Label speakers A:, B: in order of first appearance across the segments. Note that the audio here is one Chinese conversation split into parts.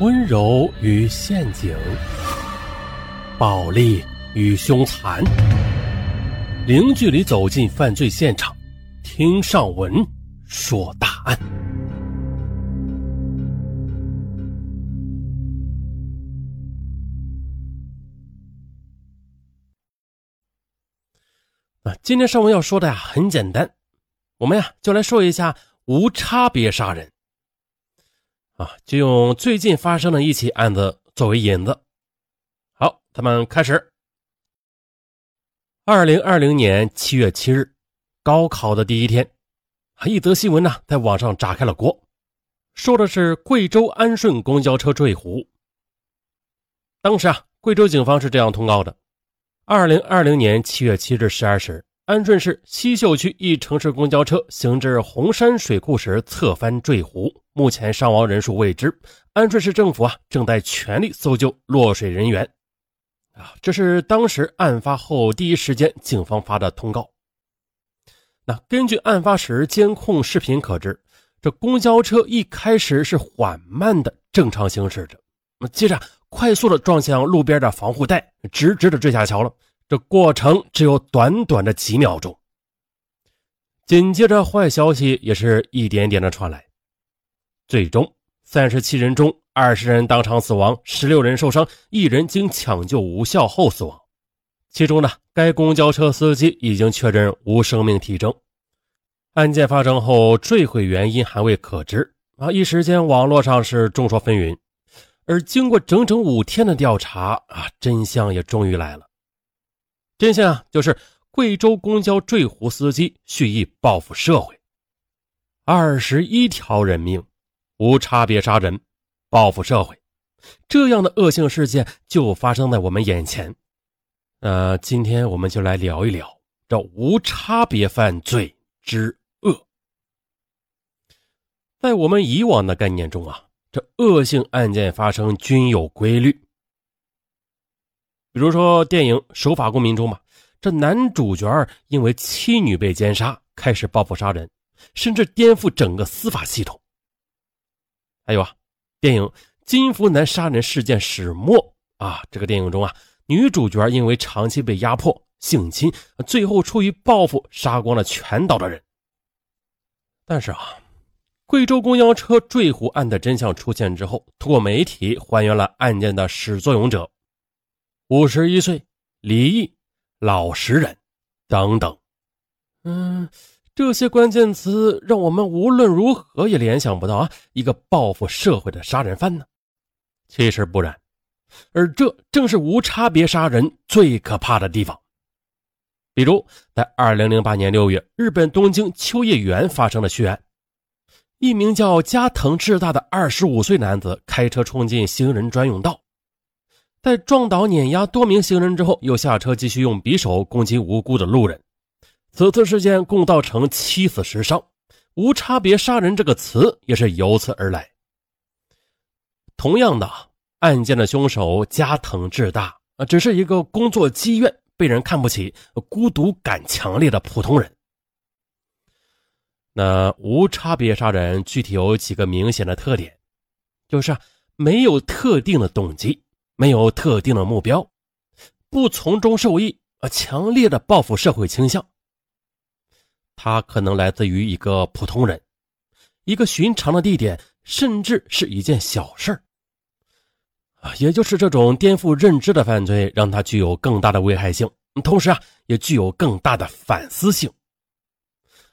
A: 温柔与陷阱，暴力与凶残，零距离走进犯罪现场，听上文说大案。啊，今天上文要说的呀很简单，我们呀就来说一下无差别杀人。啊，就用最近发生的一起案子作为引子。好，咱们开始。二零二零年七月七日，高考的第一天，一则新闻呢在网上炸开了锅，说的是贵州安顺公交车坠湖。当时啊，贵州警方是这样通告的：二零二零年七月七日十二时。安顺市西秀区一城市公交车行至红山水库时侧翻坠湖，目前伤亡人数未知。安顺市政府啊正在全力搜救落水人员。啊，这是当时案发后第一时间警方发的通告。那根据案发时监控视频可知，这公交车一开始是缓慢的正常行驶着，那接着快速的撞向路边的防护带，直直的坠下桥了。这过程只有短短的几秒钟，紧接着坏消息也是一点点的传来。最终，三十七人中二十人当场死亡，十六人受伤，一人经抢救无效后死亡。其中呢，该公交车司机已经确认无生命体征。案件发生后，坠毁原因还未可知啊！一时间，网络上是众说纷纭。而经过整整五天的调查啊，真相也终于来了。真相啊，就是贵州公交坠湖司机蓄意报复社会，二十一条人命，无差别杀人，报复社会，这样的恶性事件就发生在我们眼前。呃，今天我们就来聊一聊这无差别犯罪之恶。在我们以往的概念中啊，这恶性案件发生均有规律。比如说电影《守法公民》中嘛，这男主角因为妻女被奸杀，开始报复杀人，甚至颠覆整个司法系统。还有啊，电影《金福南杀人事件始末》啊，这个电影中啊，女主角因为长期被压迫、性侵，最后出于报复杀光了全岛的人。但是啊，贵州公交车坠湖案的真相出现之后，通过媒体还原了案件的始作俑者。五十一岁，离异，老实人，等等。嗯，这些关键词让我们无论如何也联想不到啊，一个报复社会的杀人犯呢。其实不然，而这正是无差别杀人最可怕的地方。比如，在二零零八年六月，日本东京秋叶原发生的血案，一名叫加藤智大的二十五岁男子开车冲进行人专用道。在撞倒碾压多名行人之后，又下车继续用匕首攻击无辜的路人。此次事件共造成七死十伤，无差别杀人这个词也是由此而来。同样的，案件的凶手加藤智大啊，只是一个工作积怨、被人看不起、孤独感强烈的普通人。那无差别杀人具体有几个明显的特点，就是没有特定的动机。没有特定的目标，不从中受益，啊，强烈的报复社会倾向。他可能来自于一个普通人，一个寻常的地点，甚至是一件小事啊，也就是这种颠覆认知的犯罪，让他具有更大的危害性，同时啊，也具有更大的反思性。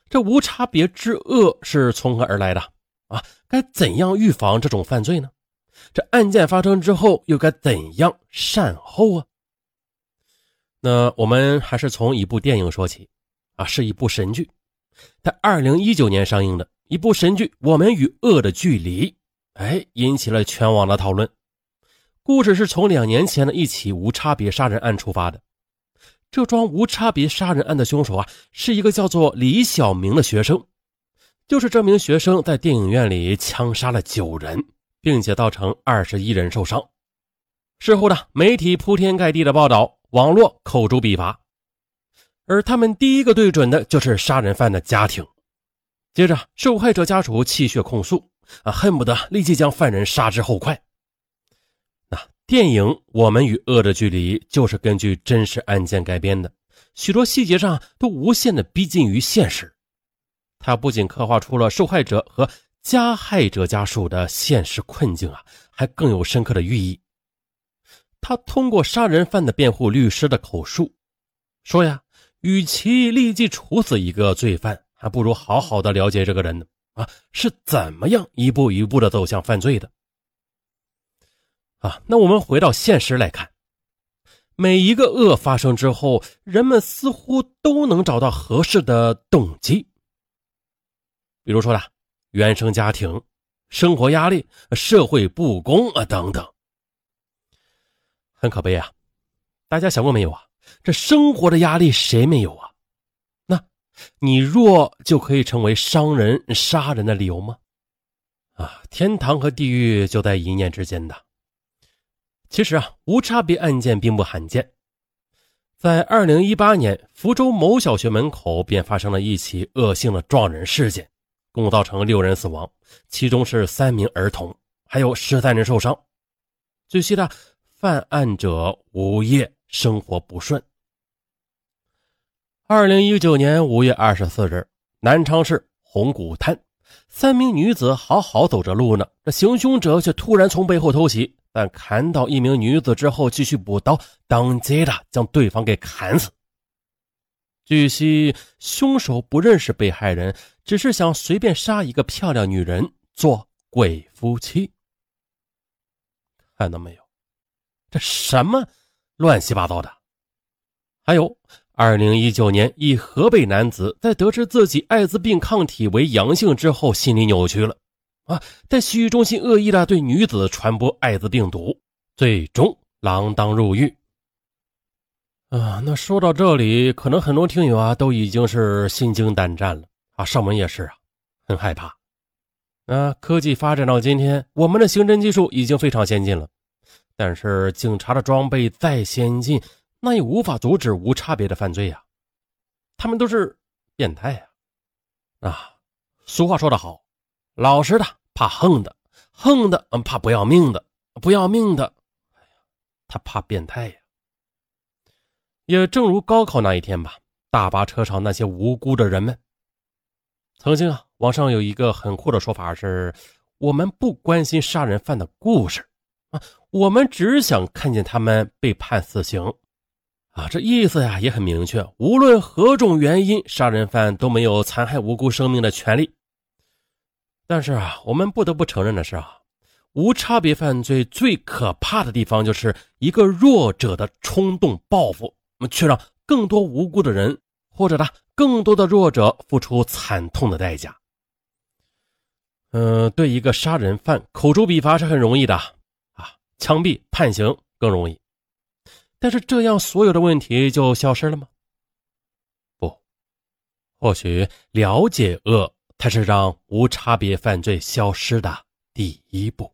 A: 这无差别之恶是从何而来的啊？该怎样预防这种犯罪呢？这案件发生之后，又该怎样善后啊？那我们还是从一部电影说起，啊，是一部神剧，在二零一九年上映的一部神剧《我们与恶的距离》，哎，引起了全网的讨论。故事是从两年前的一起无差别杀人案出发的。这桩无差别杀人案的凶手啊，是一个叫做李小明的学生，就是这名学生在电影院里枪杀了九人。并且造成二十一人受伤。事后呢，媒体铺天盖地的报道，网络口诛笔伐，而他们第一个对准的就是杀人犯的家庭。接着，受害者家属泣血控诉，啊，恨不得立即将犯人杀之后快。那电影《我们与恶的距离》就是根据真实案件改编的，许多细节上都无限的逼近于现实。它不仅刻画出了受害者和加害者家属的现实困境啊，还更有深刻的寓意。他通过杀人犯的辩护律师的口述说呀，与其立即处死一个罪犯，还不如好好的了解这个人呢啊，是怎么样一步一步的走向犯罪的。啊，那我们回到现实来看，每一个恶发生之后，人们似乎都能找到合适的动机。比如说啦，原生家庭、生活压力、社会不公啊等等。很可悲啊！大家想过没有啊？这生活的压力谁没有啊？那你弱就可以成为伤人、杀人的理由吗？啊，天堂和地狱就在一念之间的。其实啊，无差别案件并不罕见。在二零一八年，福州某小学门口便发生了一起恶性的撞人事件，共造成六人死亡，其中是三名儿童，还有十三人受伤。据悉的，犯案者无业，生活不顺。二零一九年五月二十四日，南昌市红谷滩，三名女子好好走着路呢，这行凶者却突然从背后偷袭。但砍倒一名女子之后，继续补刀，当街的将对方给砍死。据悉，凶手不认识被害人，只是想随便杀一个漂亮女人做鬼夫妻。看到没有？这什么乱七八糟的？还有，二零一九年，一河北男子在得知自己艾滋病抗体为阳性之后，心理扭曲了。啊，在洗浴中心恶意的对女子传播艾滋病毒，最终锒铛入狱。啊，那说到这里，可能很多听友啊都已经是心惊胆战了啊，上门也是啊，很害怕。啊，科技发展到今天，我们的刑侦技术已经非常先进了，但是警察的装备再先进，那也无法阻止无差别的犯罪呀。他们都是变态呀！啊，俗话说得好，老实的。怕横的，横的嗯怕不要命的，不要命的，哎呀，他怕变态呀。也正如高考那一天吧，大巴车上那些无辜的人们。曾经啊，网上有一个很酷的说法是：我们不关心杀人犯的故事啊，我们只想看见他们被判死刑啊。这意思呀也很明确，无论何种原因，杀人犯都没有残害无辜生命的权利。但是啊，我们不得不承认的是啊，无差别犯罪最可怕的地方就是一个弱者的冲动报复，我们却让更多无辜的人或者呢更多的弱者付出惨痛的代价。嗯，对一个杀人犯口诛笔伐是很容易的啊，枪毙判刑更容易。但是这样所有的问题就消失了吗？不，或许了解恶。才是让无差别犯罪消失的第一步。